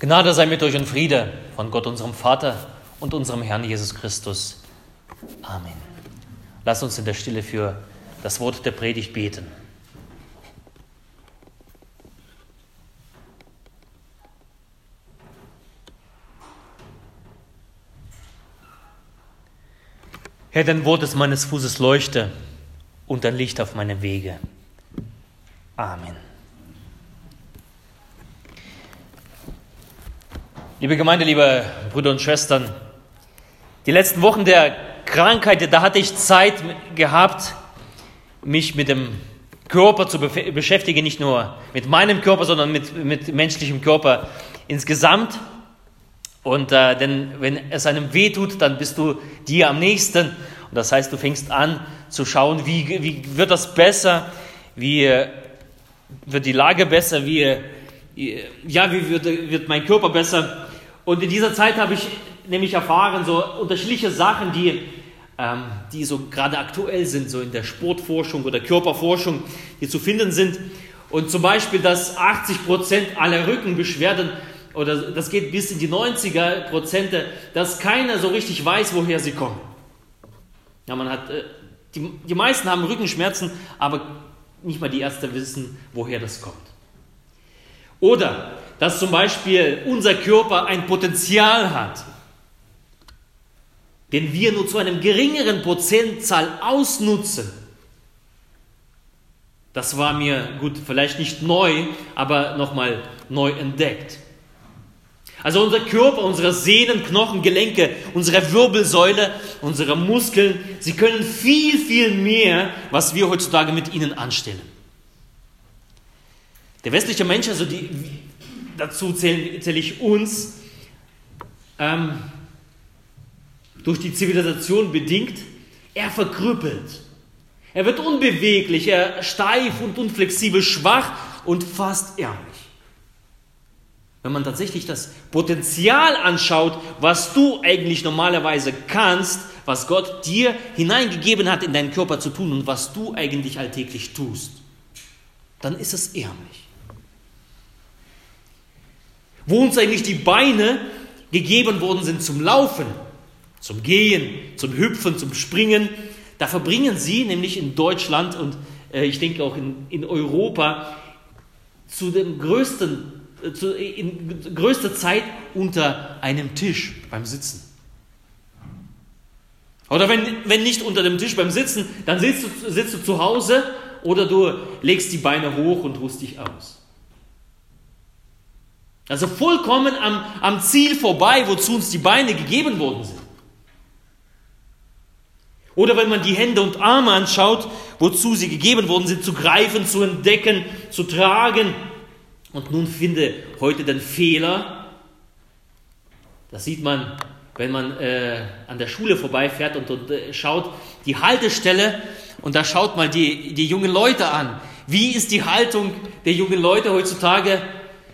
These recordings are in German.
Gnade sei mit euch und Friede von Gott, unserem Vater und unserem Herrn Jesus Christus. Amen. Lasst uns in der Stille für das Wort der Predigt beten. Herr, dein Wort ist meines Fußes Leuchte und ein Licht auf meine Wege. Amen. Liebe Gemeinde, liebe Brüder und Schwestern, die letzten Wochen der Krankheit, da hatte ich Zeit gehabt, mich mit dem Körper zu beschäftigen, nicht nur mit meinem Körper, sondern mit, mit menschlichem Körper insgesamt. Und äh, denn wenn es einem weh tut, dann bist du dir am nächsten. Und das heißt, du fängst an zu schauen, wie, wie wird das besser, wie äh, wird die Lage besser, wie, äh, ja, wie wird, wird mein Körper besser. Und in dieser Zeit habe ich nämlich erfahren, so unterschiedliche Sachen, die, ähm, die so gerade aktuell sind, so in der Sportforschung oder Körperforschung, die zu finden sind. Und zum Beispiel, dass 80 Prozent aller Rückenbeschwerden, oder das geht bis in die 90er Prozente, dass keiner so richtig weiß, woher sie kommen. Ja, man hat, äh, die, die meisten haben Rückenschmerzen, aber nicht mal die Ärzte wissen, woher das kommt. Oder dass zum Beispiel unser Körper ein Potenzial hat, den wir nur zu einem geringeren Prozentzahl ausnutzen. Das war mir gut, vielleicht nicht neu, aber nochmal neu entdeckt. Also unser Körper, unsere Sehnen, Knochen, Gelenke, unsere Wirbelsäule, unsere Muskeln, sie können viel, viel mehr, was wir heutzutage mit ihnen anstellen. Der westliche Mensch, also die, dazu zähle, zähle ich uns, ähm, durch die Zivilisation bedingt, er verkrüppelt. Er wird unbeweglich, er steif und unflexibel, schwach und fast ärmlich. Wenn man tatsächlich das Potenzial anschaut, was du eigentlich normalerweise kannst, was Gott dir hineingegeben hat, in deinen Körper zu tun und was du eigentlich alltäglich tust, dann ist es ärmlich wo uns eigentlich die Beine gegeben worden sind zum Laufen, zum Gehen, zum Hüpfen, zum Springen. Da verbringen sie nämlich in Deutschland und äh, ich denke auch in, in Europa zu dem größten, äh, zu, in größter Zeit unter einem Tisch beim Sitzen. Oder wenn, wenn nicht unter dem Tisch beim Sitzen, dann sitzt du, sitzt du zu Hause oder du legst die Beine hoch und ruhst dich aus. Also vollkommen am, am Ziel vorbei, wozu uns die Beine gegeben worden sind. Oder wenn man die Hände und Arme anschaut, wozu sie gegeben worden sind, zu greifen, zu entdecken, zu tragen. Und nun finde heute den Fehler. Das sieht man, wenn man äh, an der Schule vorbeifährt und, und äh, schaut die Haltestelle und da schaut mal die, die jungen Leute an. Wie ist die Haltung der jungen Leute heutzutage?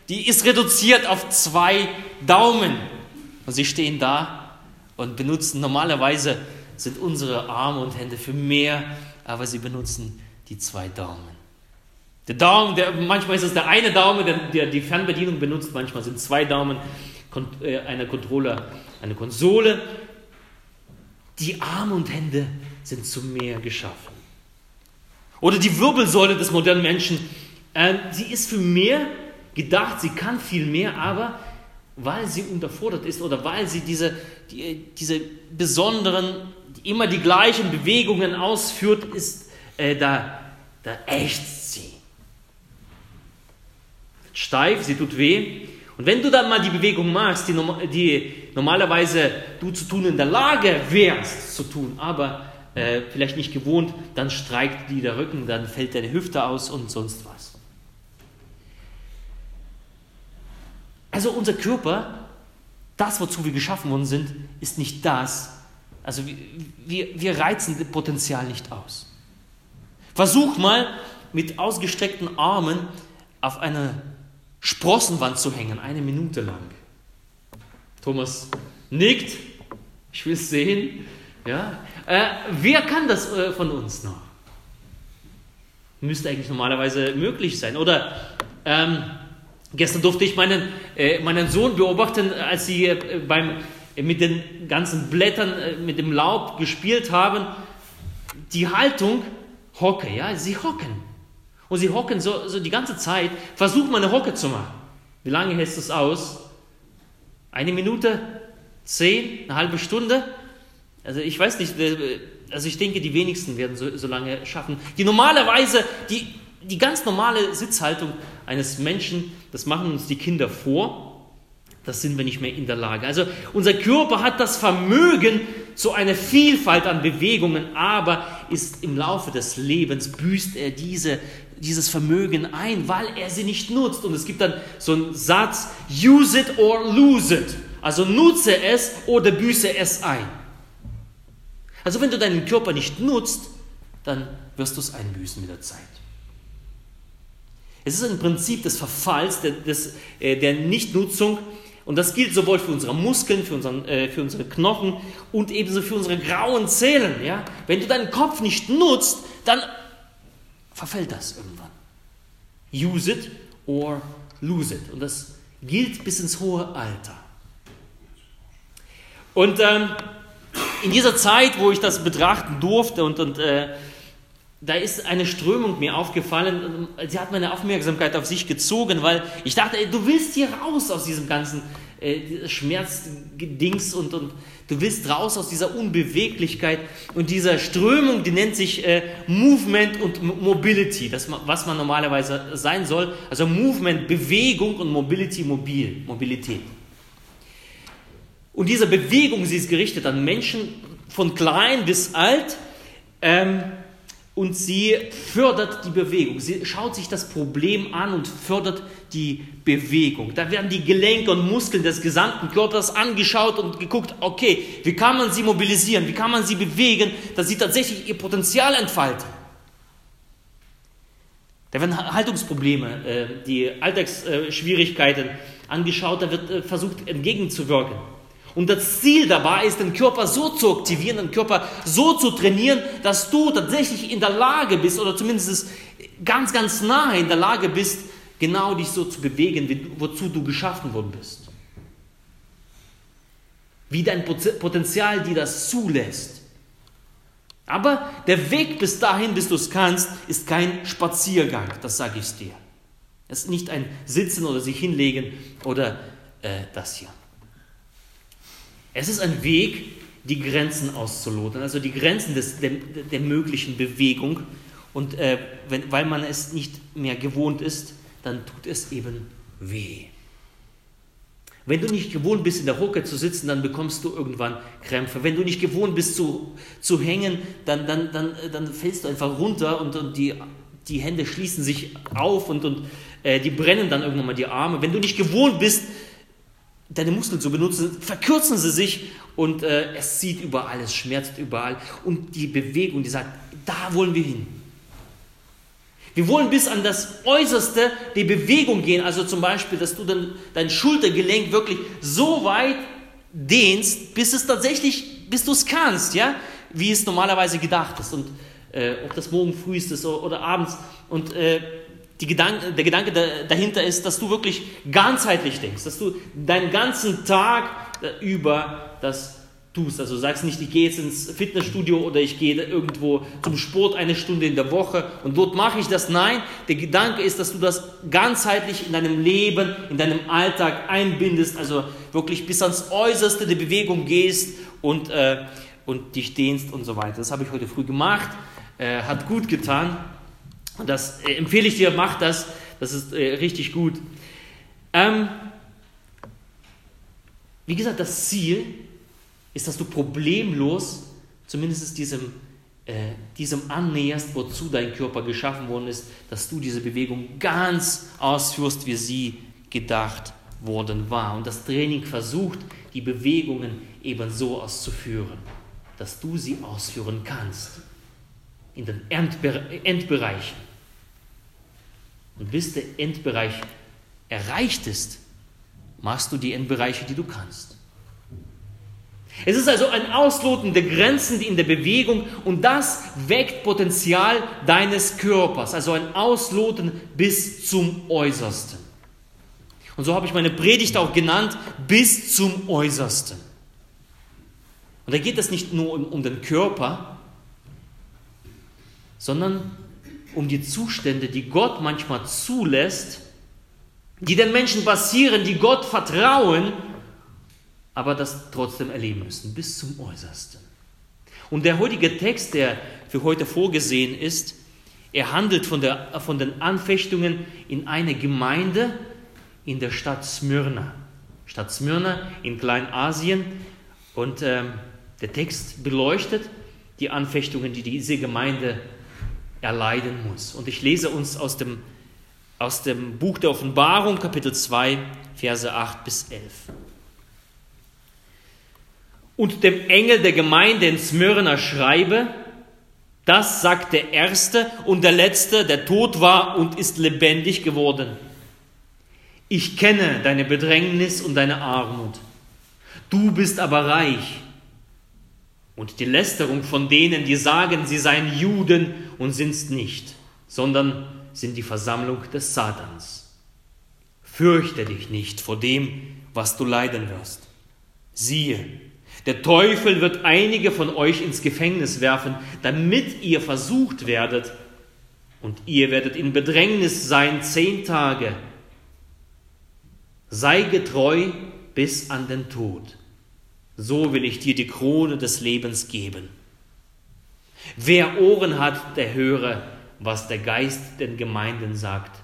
Die ist reduziert auf zwei Daumen. Und sie stehen da und benutzen normalerweise sind unsere Arme und Hände für mehr, aber sie benutzen die zwei Daumen. Der Daumen, der, manchmal ist es der eine Daumen, der, der die Fernbedienung benutzt, manchmal sind zwei Daumen äh, einer Controller, eine Konsole. Die Arme und Hände sind zu mehr geschaffen. Oder die Wirbelsäule des modernen Menschen, äh, sie ist für mehr gedacht, sie kann viel mehr, aber weil sie unterfordert ist oder weil sie diese, die, diese besonderen, immer die gleichen Bewegungen ausführt, ist, äh, da, da ächzt sie. Steif, sie tut weh. Und wenn du dann mal die Bewegung machst, die, die normalerweise du zu tun in der Lage wärst zu tun, aber äh, vielleicht nicht gewohnt, dann streikt dir der Rücken, dann fällt deine Hüfte aus und sonst was. Also unser Körper, das, wozu wir geschaffen worden sind, ist nicht das. Also wir, wir reizen das Potenzial nicht aus. Versuch mal mit ausgestreckten Armen auf eine Sprossenwand zu hängen, eine Minute lang. Thomas nickt, ich will es sehen. Ja? Äh, wer kann das äh, von uns noch? Müsste eigentlich normalerweise möglich sein. Oder ähm, Gestern durfte ich meinen, äh, meinen Sohn beobachten, als sie äh, beim, äh, mit den ganzen Blättern, äh, mit dem Laub gespielt haben. Die Haltung, Hocke, ja, sie hocken. Und sie hocken so, so die ganze Zeit, versuchen mal eine Hocke zu machen. Wie lange hältst du es aus? Eine Minute? Zehn? Eine halbe Stunde? Also ich weiß nicht, äh, also ich denke, die wenigsten werden so, so lange schaffen. Die normalerweise, die, die ganz normale Sitzhaltung eines Menschen, das machen uns die Kinder vor, das sind wir nicht mehr in der Lage. Also unser Körper hat das Vermögen zu einer Vielfalt an Bewegungen, aber ist im Laufe des Lebens büßt er diese, dieses Vermögen ein, weil er sie nicht nutzt. Und es gibt dann so einen Satz, use it or lose it. Also nutze es oder büße es ein. Also wenn du deinen Körper nicht nutzt, dann wirst du es einbüßen mit der Zeit. Es ist ein Prinzip des Verfalls, der, des, äh, der Nichtnutzung. Und das gilt sowohl für unsere Muskeln, für, unseren, äh, für unsere Knochen und ebenso für unsere grauen Zellen. Ja? Wenn du deinen Kopf nicht nutzt, dann verfällt das irgendwann. Use it or lose it. Und das gilt bis ins hohe Alter. Und ähm, in dieser Zeit, wo ich das betrachten durfte und, und äh, da ist eine Strömung mir aufgefallen. Sie hat meine Aufmerksamkeit auf sich gezogen, weil ich dachte, ey, du willst hier raus aus diesem ganzen äh, Schmerzdings und, und du willst raus aus dieser Unbeweglichkeit und dieser Strömung, die nennt sich äh, Movement und Mobility, das, was man normalerweise sein soll. Also Movement, Bewegung und Mobility, Mobil, Mobilität. Und diese Bewegung, sie ist gerichtet an Menschen von klein bis alt. Ähm, und sie fördert die Bewegung. Sie schaut sich das Problem an und fördert die Bewegung. Da werden die Gelenke und Muskeln des gesamten Körpers angeschaut und geguckt, okay, wie kann man sie mobilisieren, wie kann man sie bewegen, dass sie tatsächlich ihr Potenzial entfalten. Da werden Haltungsprobleme, äh, die Alltagsschwierigkeiten angeschaut, da wird äh, versucht entgegenzuwirken. Und das Ziel dabei ist, den Körper so zu aktivieren, den Körper so zu trainieren, dass du tatsächlich in der Lage bist, oder zumindest ganz, ganz nahe in der Lage bist, genau dich so zu bewegen, wozu du geschaffen worden bist. Wie dein Potenzial dir das zulässt. Aber der Weg bis dahin, bis du es kannst, ist kein Spaziergang, das sage ich dir. Es ist nicht ein Sitzen oder sich hinlegen oder äh, das hier. Es ist ein Weg, die Grenzen auszuloten, also die Grenzen des, der, der möglichen Bewegung. Und äh, wenn, weil man es nicht mehr gewohnt ist, dann tut es eben weh. Wenn du nicht gewohnt bist, in der Hocke zu sitzen, dann bekommst du irgendwann Krämpfe. Wenn du nicht gewohnt bist, zu, zu hängen, dann, dann, dann, dann fällst du einfach runter und, und die, die Hände schließen sich auf und, und äh, die brennen dann irgendwann mal die Arme. Wenn du nicht gewohnt bist, deine Muskeln zu benutzen, verkürzen sie sich und äh, es zieht überall, es schmerzt überall. Und die Bewegung, die sagt, da wollen wir hin. Wir wollen bis an das Äußerste der Bewegung gehen. Also zum Beispiel, dass du dann dein Schultergelenk wirklich so weit dehnst, bis es tatsächlich, bis du es kannst, ja, wie es normalerweise gedacht ist. Und äh, ob das morgen früh ist oder, oder abends. Und äh, Gedanke, der Gedanke dahinter ist, dass du wirklich ganzheitlich denkst, dass du deinen ganzen Tag über das tust. Also sagst nicht, ich gehe jetzt ins Fitnessstudio oder ich gehe irgendwo zum Sport eine Stunde in der Woche und dort mache ich das. Nein, der Gedanke ist, dass du das ganzheitlich in deinem Leben, in deinem Alltag einbindest, also wirklich bis ans Äußerste der Bewegung gehst und, äh, und dich dehnst und so weiter. Das habe ich heute früh gemacht, äh, hat gut getan. Und das äh, empfehle ich dir, mach das, das ist äh, richtig gut. Ähm, wie gesagt, das Ziel ist, dass du problemlos zumindest diesem, äh, diesem annäherst, wozu dein Körper geschaffen worden ist, dass du diese Bewegung ganz ausführst, wie sie gedacht worden war. Und das Training versucht, die Bewegungen eben so auszuführen, dass du sie ausführen kannst in den Endbereichen. Und bis der Endbereich erreicht ist, machst du die Endbereiche, die du kannst. Es ist also ein Ausloten der Grenzen in der Bewegung und das weckt Potenzial deines Körpers, also ein Ausloten bis zum Äußersten. Und so habe ich meine Predigt auch genannt, bis zum Äußersten. Und da geht es nicht nur um, um den Körper, sondern um die Zustände, die Gott manchmal zulässt, die den Menschen passieren, die Gott vertrauen, aber das trotzdem erleben müssen, bis zum Äußersten. Und der heutige Text, der für heute vorgesehen ist, er handelt von, der, von den Anfechtungen in einer Gemeinde in der Stadt Smyrna. Stadt Smyrna in Kleinasien. Und ähm, der Text beleuchtet die Anfechtungen, die diese Gemeinde erleiden muss. Und ich lese uns aus dem, aus dem Buch der Offenbarung, Kapitel 2, Verse 8 bis 11. Und dem Engel der Gemeinde in Smyrna schreibe, das sagt der Erste und der Letzte, der tot war und ist lebendig geworden. Ich kenne deine Bedrängnis und deine Armut. Du bist aber reich. Und die Lästerung von denen, die sagen, sie seien Juden und sind's nicht, sondern sind die Versammlung des Satans. Fürchte dich nicht vor dem, was du leiden wirst. Siehe, der Teufel wird einige von euch ins Gefängnis werfen, damit ihr versucht werdet, und ihr werdet in Bedrängnis sein zehn Tage. Sei getreu bis an den Tod. So will ich dir die Krone des Lebens geben. Wer Ohren hat, der höre, was der Geist den Gemeinden sagt.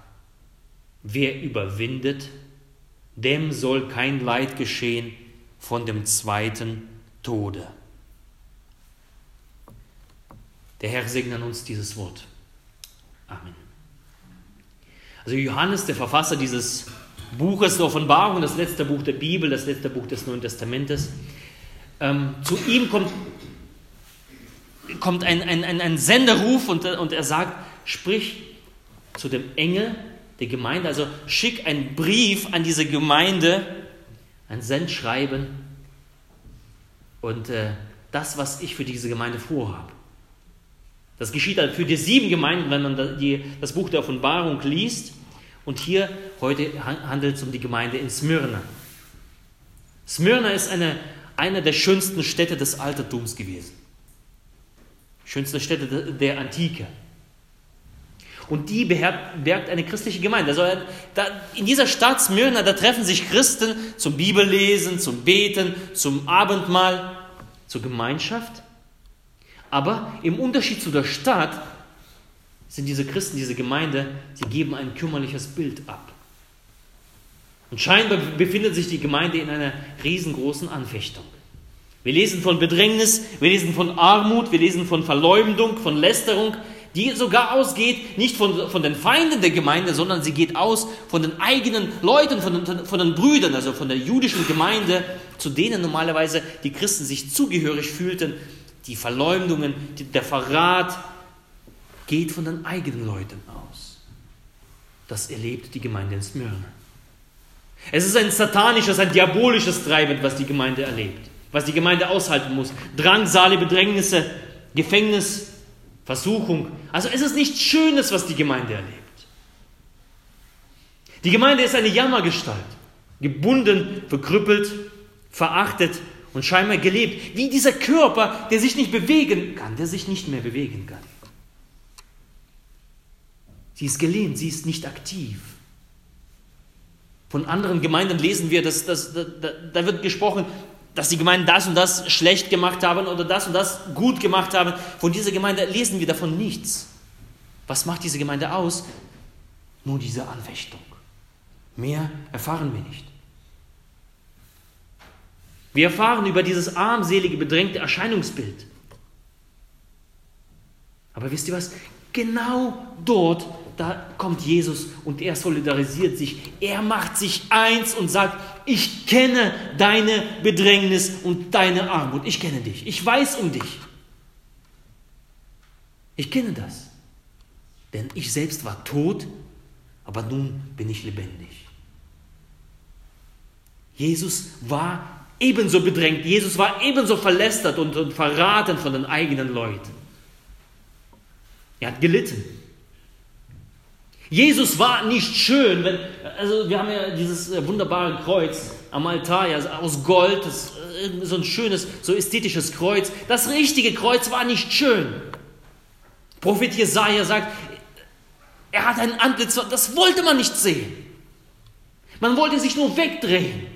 Wer überwindet, dem soll kein Leid geschehen von dem zweiten Tode. Der Herr segne uns dieses Wort. Amen. Also Johannes, der Verfasser dieses Buches der Offenbarung, das letzte Buch der Bibel, das letzte Buch des Neuen Testamentes, ähm, zu ihm kommt, kommt ein, ein, ein, Senderuf und, und er sagt, sprich zu dem Engel der Gemeinde, also schick einen Brief an diese Gemeinde, ein Sendschreiben und äh, das, was ich für diese Gemeinde vorhabe. Das geschieht halt für die sieben Gemeinden, wenn man die, das Buch der Offenbarung liest. Und hier heute handelt es um die Gemeinde in Smyrna. Smyrna ist eine, eine der schönsten Städte des Altertums gewesen. Schönste Städte der Antike. Und die beherbergt eine christliche Gemeinde. Also in dieser Stadt Smyrna, da treffen sich Christen zum Bibellesen, zum Beten, zum Abendmahl, zur Gemeinschaft. Aber im Unterschied zu der Stadt sind diese Christen, diese Gemeinde, sie geben ein kümmerliches Bild ab. Und scheinbar befindet sich die Gemeinde in einer riesengroßen Anfechtung. Wir lesen von Bedrängnis, wir lesen von Armut, wir lesen von Verleumdung, von Lästerung, die sogar ausgeht, nicht von, von den Feinden der Gemeinde, sondern sie geht aus von den eigenen Leuten, von den, von den Brüdern, also von der jüdischen Gemeinde, zu denen normalerweise die Christen sich zugehörig fühlten. Die Verleumdungen, der Verrat geht von den eigenen Leuten aus. Das erlebt die Gemeinde in Smyrna. Es ist ein satanisches, ein diabolisches Treiben, was die Gemeinde erlebt, was die Gemeinde aushalten muss. Drangsale, Bedrängnisse, Gefängnis, Versuchung. Also es ist nichts Schönes, was die Gemeinde erlebt. Die Gemeinde ist eine Jammergestalt, gebunden, verkrüppelt, verachtet und scheinbar gelebt, wie dieser Körper, der sich nicht bewegen kann, der sich nicht mehr bewegen kann. Sie ist gelähmt, sie ist nicht aktiv. Von anderen Gemeinden lesen wir, dass, dass, da, da wird gesprochen, dass die Gemeinden das und das schlecht gemacht haben oder das und das gut gemacht haben. Von dieser Gemeinde lesen wir davon nichts. Was macht diese Gemeinde aus? Nur diese Anfechtung. Mehr erfahren wir nicht. Wir erfahren über dieses armselige, bedrängte Erscheinungsbild. Aber wisst ihr was? Genau dort da kommt Jesus und er solidarisiert sich. Er macht sich eins und sagt, ich kenne deine Bedrängnis und deine Armut. Ich kenne dich. Ich weiß um dich. Ich kenne das. Denn ich selbst war tot, aber nun bin ich lebendig. Jesus war ebenso bedrängt. Jesus war ebenso verlästert und, und verraten von den eigenen Leuten. Er hat gelitten. Jesus war nicht schön, wenn, also wir haben ja dieses äh, wunderbare Kreuz am Altar, ja, aus Gold, das, äh, so ein schönes, so ästhetisches Kreuz. Das richtige Kreuz war nicht schön. Prophet Jesaja sagt, er hat ein Antlitz, das wollte man nicht sehen. Man wollte sich nur wegdrehen.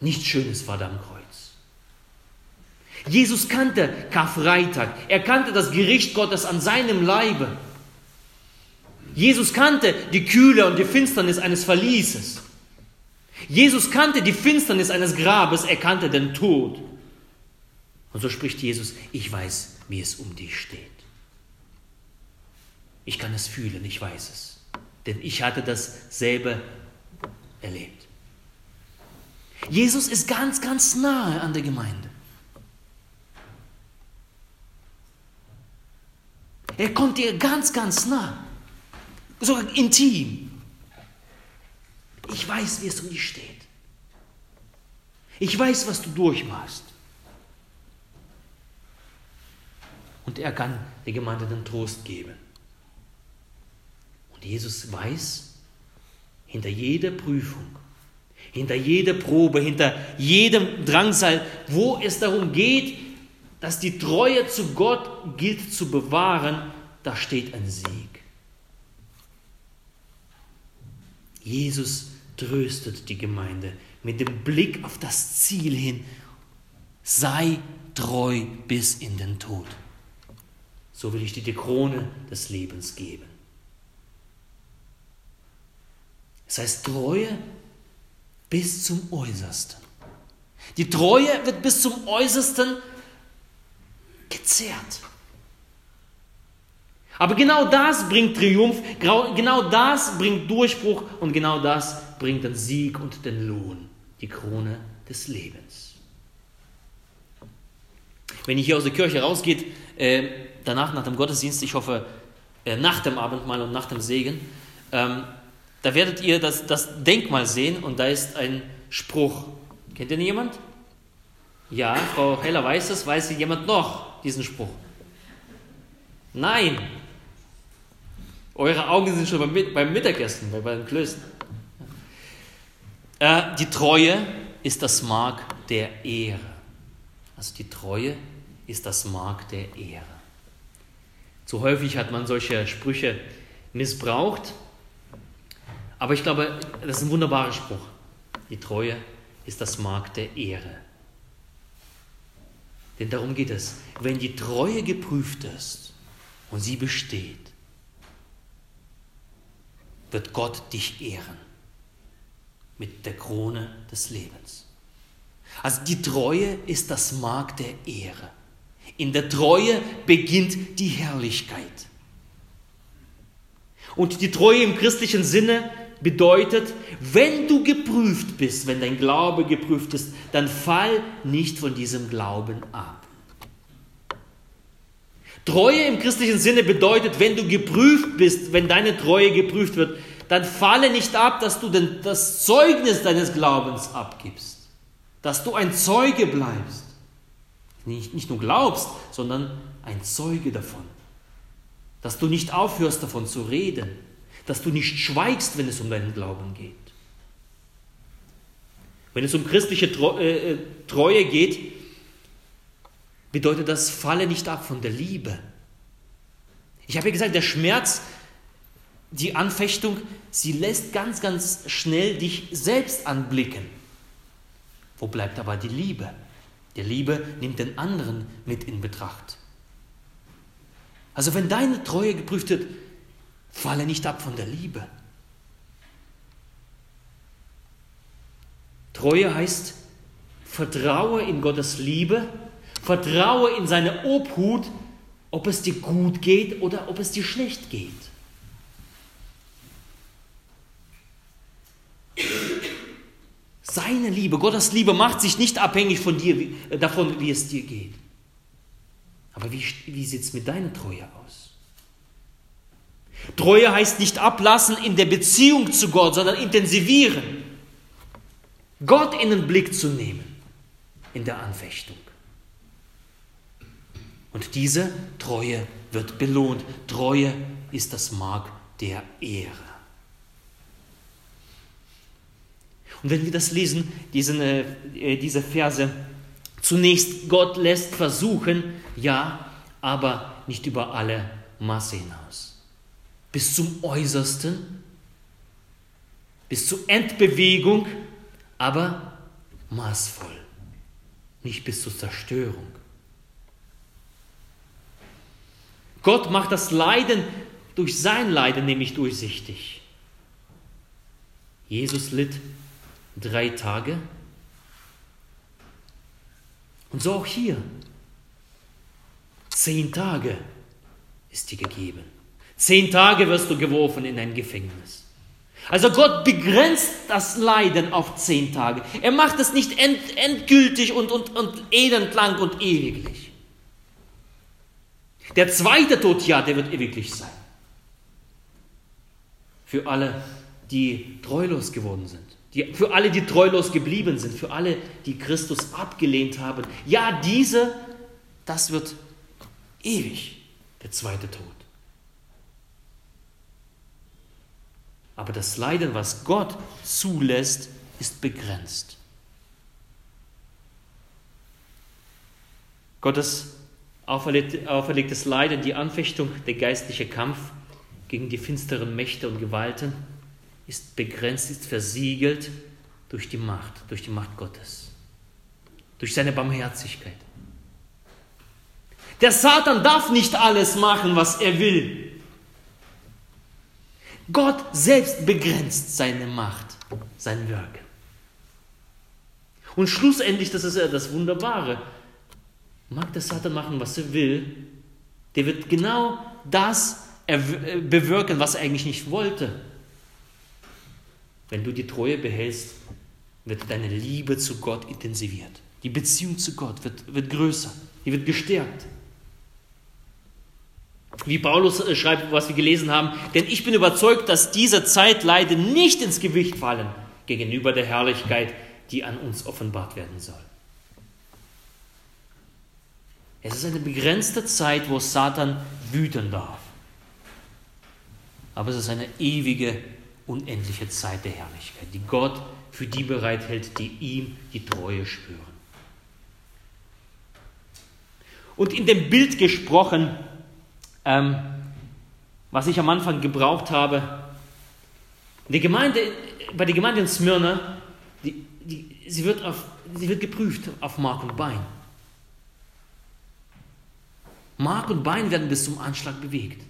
Nichts Schönes war da am Kreuz. Jesus kannte Karfreitag. Er kannte das Gericht Gottes an seinem Leibe. Jesus kannte die Kühle und die Finsternis eines Verlieses. Jesus kannte die Finsternis eines Grabes, er kannte den Tod. Und so spricht Jesus, ich weiß, wie es um dich steht. Ich kann es fühlen, ich weiß es. Denn ich hatte dasselbe erlebt. Jesus ist ganz, ganz nahe an der Gemeinde. Er kommt dir ganz, ganz nah. Sogar intim. Ich weiß, wie es um dich steht. Ich weiß, was du durchmachst. Und er kann der Gemeinde den Trost geben. Und Jesus weiß, hinter jeder Prüfung, hinter jeder Probe, hinter jedem Drangsal, wo es darum geht, dass die Treue zu Gott gilt zu bewahren, da steht ein Sieg. Jesus tröstet die Gemeinde mit dem Blick auf das Ziel hin. Sei treu bis in den Tod. So will ich dir die Krone des Lebens geben. Es heißt Treue bis zum Äußersten. Die Treue wird bis zum Äußersten gezehrt. Aber genau das bringt Triumph, genau das bringt Durchbruch und genau das bringt den Sieg und den Lohn, die Krone des Lebens. Wenn ihr hier aus der Kirche rausgeht, äh, danach nach dem Gottesdienst, ich hoffe äh, nach dem Abendmahl und nach dem Segen, ähm, da werdet ihr das, das Denkmal sehen und da ist ein Spruch. Kennt ihr jemand? Ja, Frau Heller weiß es. Weiß jemand noch diesen Spruch? Nein. Eure Augen sind schon beim, beim Mittagessen, bei, bei den Klößen. Äh, die Treue ist das Mark der Ehre. Also die Treue ist das Mark der Ehre. Zu häufig hat man solche Sprüche missbraucht, aber ich glaube, das ist ein wunderbarer Spruch. Die Treue ist das Mark der Ehre. Denn darum geht es. Wenn die Treue geprüft ist und sie besteht, wird Gott dich ehren mit der Krone des Lebens. Also die Treue ist das Mark der Ehre. In der Treue beginnt die Herrlichkeit. Und die Treue im christlichen Sinne bedeutet, wenn du geprüft bist, wenn dein Glaube geprüft ist, dann fall nicht von diesem Glauben ab. Treue im christlichen Sinne bedeutet, wenn du geprüft bist, wenn deine Treue geprüft wird, dann falle nicht ab, dass du den, das Zeugnis deines Glaubens abgibst, dass du ein Zeuge bleibst. Nicht, nicht nur glaubst, sondern ein Zeuge davon. Dass du nicht aufhörst davon zu reden, dass du nicht schweigst, wenn es um deinen Glauben geht. Wenn es um christliche äh, äh, Treue geht, bedeutet das, falle nicht ab von der Liebe. Ich habe ja gesagt, der Schmerz, die Anfechtung, sie lässt ganz, ganz schnell dich selbst anblicken. Wo bleibt aber die Liebe? Die Liebe nimmt den anderen mit in Betracht. Also wenn deine Treue geprüft wird, falle nicht ab von der Liebe. Treue heißt, vertraue in Gottes Liebe Vertraue in seine Obhut, ob es dir gut geht oder ob es dir schlecht geht. Seine Liebe, Gottes Liebe macht sich nicht abhängig von dir, äh, davon, wie es dir geht. Aber wie, wie sieht es mit deiner Treue aus? Treue heißt nicht ablassen in der Beziehung zu Gott, sondern intensivieren. Gott in den Blick zu nehmen in der Anfechtung. Und diese Treue wird belohnt. Treue ist das Mark der Ehre. Und wenn wir das lesen, diesen, äh, diese Verse, zunächst Gott lässt versuchen, ja, aber nicht über alle Masse hinaus. Bis zum Äußersten, bis zur Endbewegung, aber maßvoll, nicht bis zur Zerstörung. Gott macht das Leiden durch sein Leiden nämlich durchsichtig. Jesus litt drei Tage. Und so auch hier. Zehn Tage ist dir gegeben. Zehn Tage wirst du geworfen in ein Gefängnis. Also Gott begrenzt das Leiden auf zehn Tage. Er macht es nicht end, endgültig und, und, und elendlang und ewiglich. Der zweite Tod, ja, der wird ewiglich sein. Für alle, die treulos geworden sind. Die, für alle, die treulos geblieben sind. Für alle, die Christus abgelehnt haben. Ja, diese, das wird ewig, der zweite Tod. Aber das Leiden, was Gott zulässt, ist begrenzt. Gottes auferlegtes Leiden, die Anfechtung, der geistliche Kampf gegen die finsteren Mächte und Gewalten ist begrenzt, ist versiegelt durch die Macht, durch die Macht Gottes, durch seine Barmherzigkeit. Der Satan darf nicht alles machen, was er will. Gott selbst begrenzt seine Macht, sein Wirken. Und schlussendlich, das ist ja das Wunderbare, mag der Satan machen, was er will, der wird genau das äh, bewirken, was er eigentlich nicht wollte. Wenn du die Treue behältst, wird deine Liebe zu Gott intensiviert. Die Beziehung zu Gott wird, wird größer, die wird gestärkt. Wie Paulus äh, schreibt, was wir gelesen haben, denn ich bin überzeugt, dass diese Zeitleiden nicht ins Gewicht fallen gegenüber der Herrlichkeit, die an uns offenbart werden soll. Es ist eine begrenzte Zeit, wo Satan wüten darf. Aber es ist eine ewige, unendliche Zeit der Herrlichkeit, die Gott für die bereithält, die ihm die Treue schwören. Und in dem Bild gesprochen, ähm, was ich am Anfang gebraucht habe, die Gemeinde, bei der Gemeinde in Smyrna, die, die, sie, wird auf, sie wird geprüft auf Mark und Bein. Mark und Bein werden bis zum Anschlag bewegt.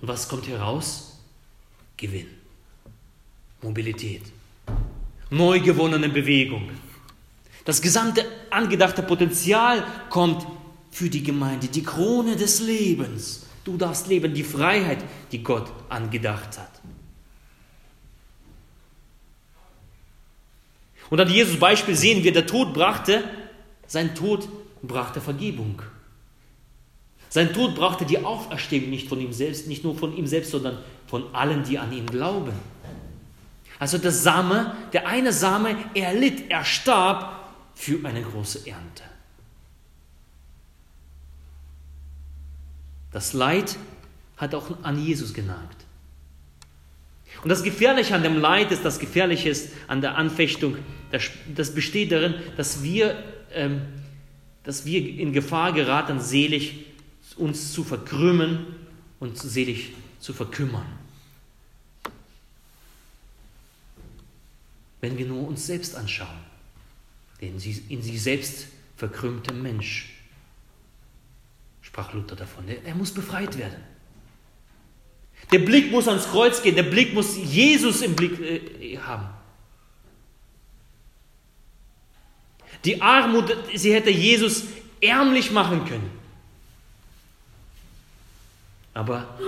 Und was kommt heraus? Gewinn, Mobilität, neu gewonnene Bewegung. Das gesamte angedachte Potenzial kommt für die Gemeinde, die Krone des Lebens. Du darfst leben, die Freiheit, die Gott angedacht hat. Und an Jesus Beispiel sehen wir, der Tod brachte sein Tod brachte Vergebung. Sein Tod brachte die Auferstehung nicht von ihm selbst, nicht nur von ihm selbst, sondern von allen, die an ihn glauben. Also der Same, der eine Same, er litt, er starb für eine große Ernte. Das Leid hat auch an Jesus genagt. Und das Gefährliche an dem Leid ist, das Gefährliche ist an der Anfechtung, das besteht darin, dass wir dass wir in Gefahr geraten, selig uns zu verkrümmen und selig zu verkümmern. Wenn wir nur uns selbst anschauen, den in sich selbst verkrümmte Mensch, sprach Luther davon, der muss befreit werden. Der Blick muss ans Kreuz gehen, der Blick muss Jesus im Blick äh, haben. Die Armut, sie hätte Jesus ärmlich machen können. Aber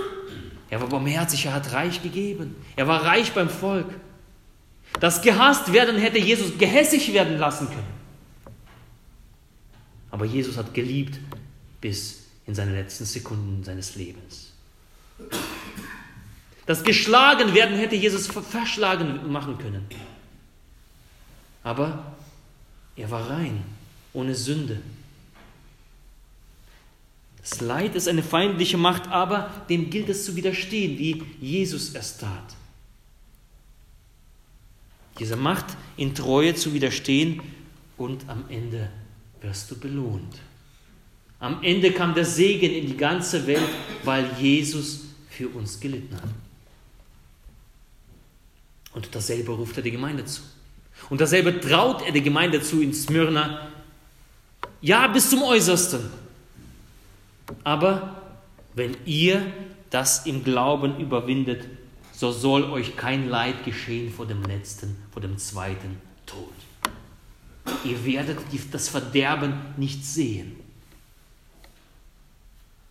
er war barmherzig, er hat reich gegeben. Er war reich beim Volk. Das gehasst werden hätte Jesus gehässig werden lassen können. Aber Jesus hat geliebt bis in seine letzten Sekunden seines Lebens. Das geschlagen werden hätte Jesus verschlagen machen können. Aber er war rein, ohne Sünde. Das Leid ist eine feindliche Macht, aber dem gilt es zu widerstehen, wie Jesus es tat. Dieser Macht in Treue zu widerstehen und am Ende wirst du belohnt. Am Ende kam der Segen in die ganze Welt, weil Jesus für uns gelitten hat. Und dasselbe ruft er die Gemeinde zu. Und dasselbe traut er der Gemeinde zu in Smyrna. Ja, bis zum Äußersten. Aber wenn ihr das im Glauben überwindet, so soll euch kein Leid geschehen vor dem letzten, vor dem zweiten Tod. Ihr werdet das Verderben nicht sehen.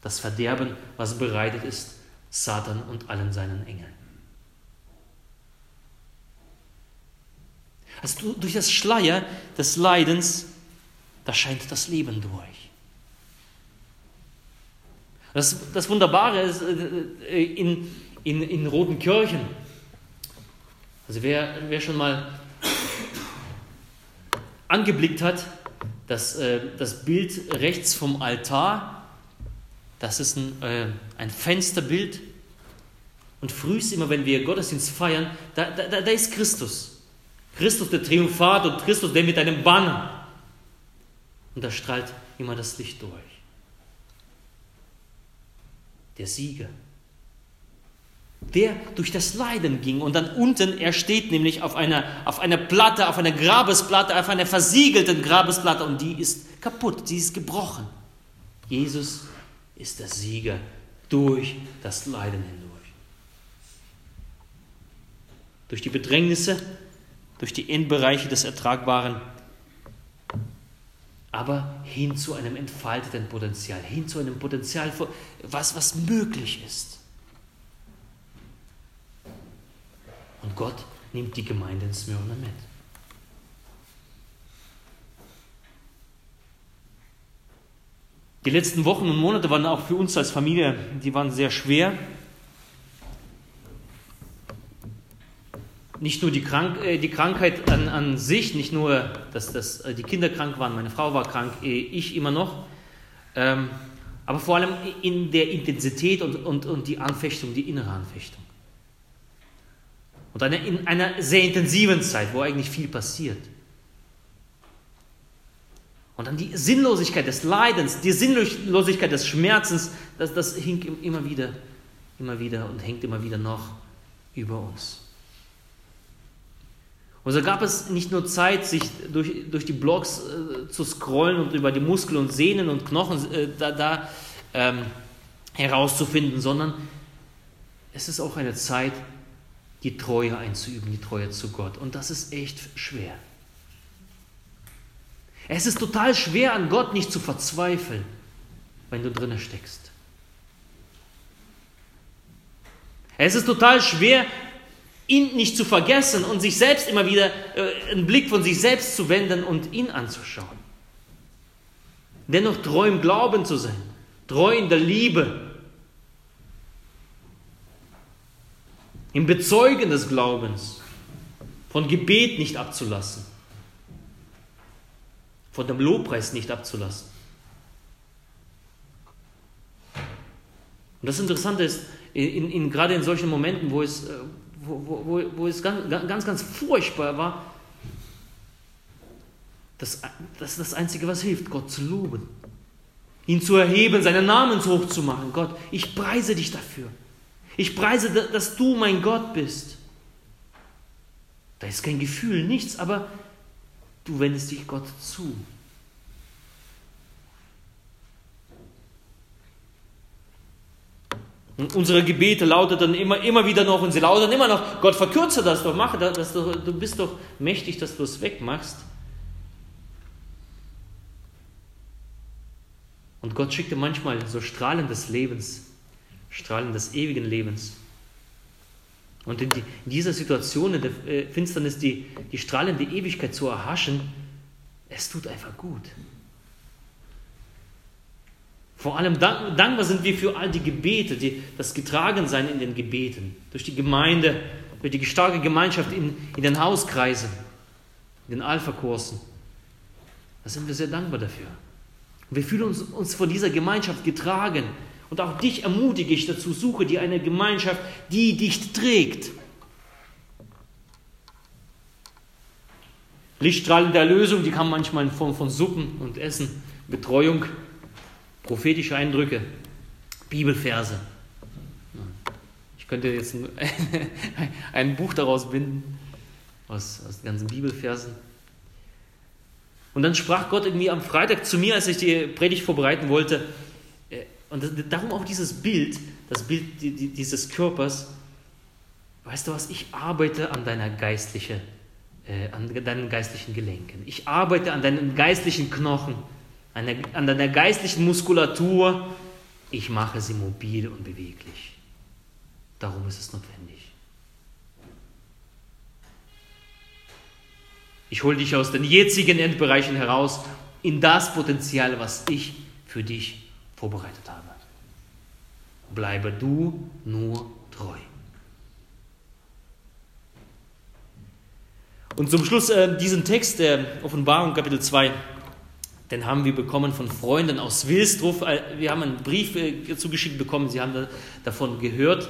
Das Verderben, was bereitet ist, Satan und allen seinen Engeln. Also durch das Schleier des Leidens, da scheint das Leben durch. Das, das Wunderbare ist äh, in, in, in roten Kirchen. Also wer, wer schon mal angeblickt hat, dass äh, das Bild rechts vom Altar, das ist ein, äh, ein Fensterbild. Und frühst immer, wenn wir Gottesdienst feiern, da, da, da ist Christus. Christus der Triumphat und Christus der mit einem Banner. Und da strahlt immer das Licht durch der Sieger. Der durch das Leiden ging und dann unten, er steht nämlich auf einer, auf einer Platte, auf einer Grabesplatte, auf einer versiegelten Grabesplatte und die ist kaputt, sie ist gebrochen. Jesus ist der Sieger durch das Leiden hindurch. Durch die Bedrängnisse, durch die Endbereiche des Ertragbaren aber hin zu einem entfalteten Potenzial, hin zu einem Potenzial, was, was möglich ist. Und Gott nimmt die Gemeinde in Smyrna mit. Die letzten Wochen und Monate waren auch für uns als Familie, die waren sehr schwer. Nicht nur die, Krank äh, die Krankheit an, an, sich, nicht nur, dass, dass äh, die Kinder krank waren, meine Frau war krank, äh, ich immer noch, ähm, aber vor allem in der Intensität und, und, und die Anfechtung, die innere Anfechtung. Und eine, in einer sehr intensiven Zeit, wo eigentlich viel passiert. Und dann die Sinnlosigkeit des Leidens, die Sinnlosigkeit des Schmerzens, das, das hing immer wieder, immer wieder und hängt immer wieder noch über uns. Und so gab es nicht nur Zeit, sich durch, durch die Blogs äh, zu scrollen und über die Muskeln und Sehnen und Knochen äh, da, da ähm, herauszufinden, sondern es ist auch eine Zeit, die Treue einzuüben, die Treue zu Gott. Und das ist echt schwer. Es ist total schwer, an Gott nicht zu verzweifeln, wenn du drinnen steckst. Es ist total schwer, ihn nicht zu vergessen und sich selbst immer wieder äh, einen Blick von sich selbst zu wenden und ihn anzuschauen. Dennoch treu im Glauben zu sein, treu in der Liebe, im Bezeugen des Glaubens, von Gebet nicht abzulassen, von dem Lobpreis nicht abzulassen. Und das Interessante ist, in, in, gerade in solchen Momenten, wo es, äh, wo, wo, wo es ganz, ganz, ganz furchtbar war, das, das ist das Einzige, was hilft, Gott zu loben. Ihn zu erheben, seinen Namen hoch zu machen. Gott, ich preise dich dafür. Ich preise, dass du mein Gott bist. Da ist kein Gefühl, nichts, aber du wendest dich Gott zu. Und unsere Gebete lauteten immer, immer wieder noch und sie lauten immer noch, Gott verkürze das doch, mache das doch, du bist doch mächtig, dass du es wegmachst. Und Gott schickte manchmal so Strahlen des Lebens, Strahlen des ewigen Lebens. Und in, die, in dieser Situation, in der äh, Finsternis, die, die strahlende Ewigkeit zu erhaschen, es tut einfach gut. Vor allem dankbar sind wir für all die Gebete, die, das Getragensein in den Gebeten, durch die Gemeinde, durch die starke Gemeinschaft in, in den Hauskreisen, in den Alpha-Kursen. Da sind wir sehr dankbar dafür. Und wir fühlen uns, uns von dieser Gemeinschaft getragen. Und auch dich ermutige ich dazu, suche dir eine Gemeinschaft, die dich trägt. Lichtstrahlen der Erlösung, die kann manchmal in Form von Suppen und Essen, Betreuung, prophetische Eindrücke, Bibelverse. Ich könnte jetzt ein, ein Buch daraus binden, aus, aus den ganzen Bibelversen. Und dann sprach Gott irgendwie am Freitag zu mir, als ich die Predigt vorbereiten wollte, äh, und darum auch dieses Bild, das Bild dieses Körpers, weißt du was, ich arbeite an deiner geistlichen, äh, an deinen geistlichen Gelenken. Ich arbeite an deinen geistlichen Knochen, an, deiner geistlichen Muskulatur. Ich mache sie mobil und beweglich. Darum ist es notwendig. Ich hole dich aus den jetzigen Endbereichen heraus in das Potenzial, was ich für dich vorbereitet habe. Bleibe du nur treu. Und zum Schluss äh, diesen Text der Offenbarung Kapitel 2, den haben wir bekommen von Freunden aus Wilsdruff. Äh, wir haben einen Brief äh, zugeschickt bekommen, sie haben da, davon gehört.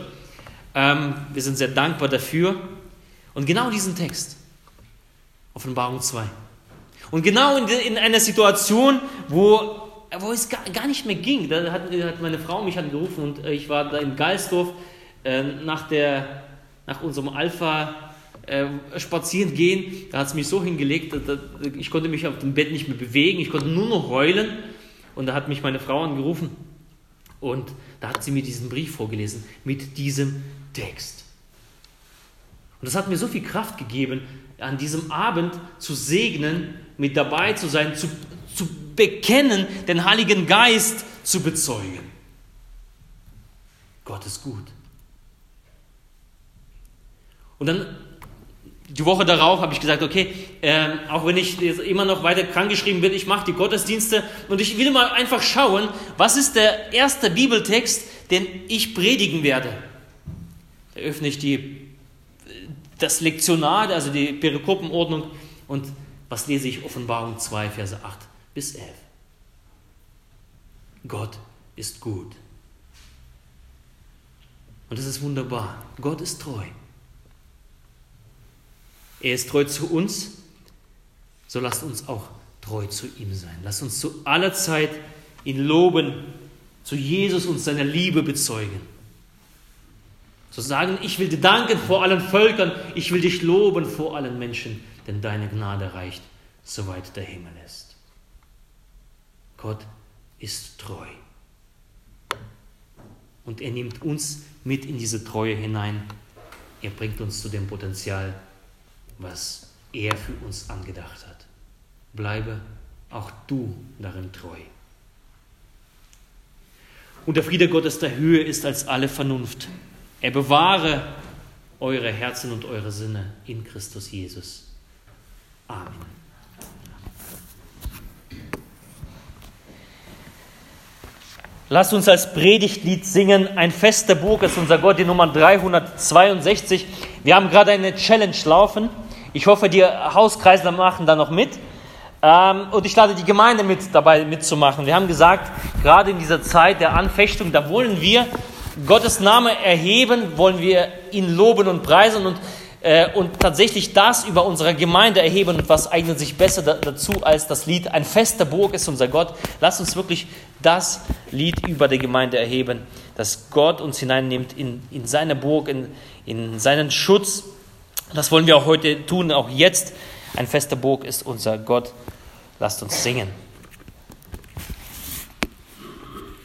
Ähm, wir sind sehr dankbar dafür. Und genau diesen Text, Offenbarung 2. Und genau in, in einer Situation, wo, wo es gar, nicht mehr ging, da hat, meine Frau mich angerufen und äh, ich war da in Geisdorf äh, nach, der, nach unserem Alpha äh, spazieren gehen. Da hat es mich so hingelegt, dass, ich konnte mich auf dem Bett nicht mehr bewegen, ich konnte nur noch heulen. Und da hat mich meine Frau angerufen und da hat sie mir diesen Brief vorgelesen mit diesem Text. Und das hat mir so viel Kraft gegeben, an diesem Abend zu segnen, mit dabei zu sein, zu, zu bekennen, den Heiligen Geist zu bezeugen. Gott ist gut. Und dann die Woche darauf habe ich gesagt, okay, äh, auch wenn ich immer noch weiter krankgeschrieben bin, ich mache die Gottesdienste und ich will mal einfach schauen, was ist der erste Bibeltext, den ich predigen werde. Da öffne ich die, das Lektionar, also die Perikopenordnung und was lese ich? Offenbarung 2, Verse 8 bis 11. Gott ist gut. Und das ist wunderbar. Gott ist treu. Er ist treu zu uns, so lasst uns auch treu zu ihm sein. Lasst uns zu aller Zeit ihn loben, zu Jesus und seiner Liebe bezeugen. So sagen, ich will dir danken vor allen Völkern, ich will dich loben vor allen Menschen, denn deine Gnade reicht, soweit der Himmel ist. Gott ist treu. Und er nimmt uns mit in diese Treue hinein. Er bringt uns zu dem Potenzial, was er für uns angedacht hat. Bleibe auch du darin treu. Und der Friede Gottes der Höhe ist als alle Vernunft. Er bewahre eure Herzen und eure Sinne in Christus Jesus. Amen. Lasst uns als Predigtlied singen, ein fester Burg ist unser Gott, die Nummer 362. Wir haben gerade eine Challenge laufen. Ich hoffe, die Hauskreisler machen da noch mit. Ähm, und ich lade die Gemeinde mit dabei mitzumachen. Wir haben gesagt, gerade in dieser Zeit der Anfechtung, da wollen wir Gottes Name erheben, wollen wir ihn loben und preisen und, äh, und tatsächlich das über unsere Gemeinde erheben. Und was eignet sich besser dazu als das Lied Ein fester Burg ist unser Gott. Lass uns wirklich das Lied über die Gemeinde erheben, dass Gott uns hineinnimmt in, in seine Burg, in, in seinen Schutz das wollen wir auch heute tun, auch jetzt. Ein fester Burg ist unser Gott. Lasst uns singen.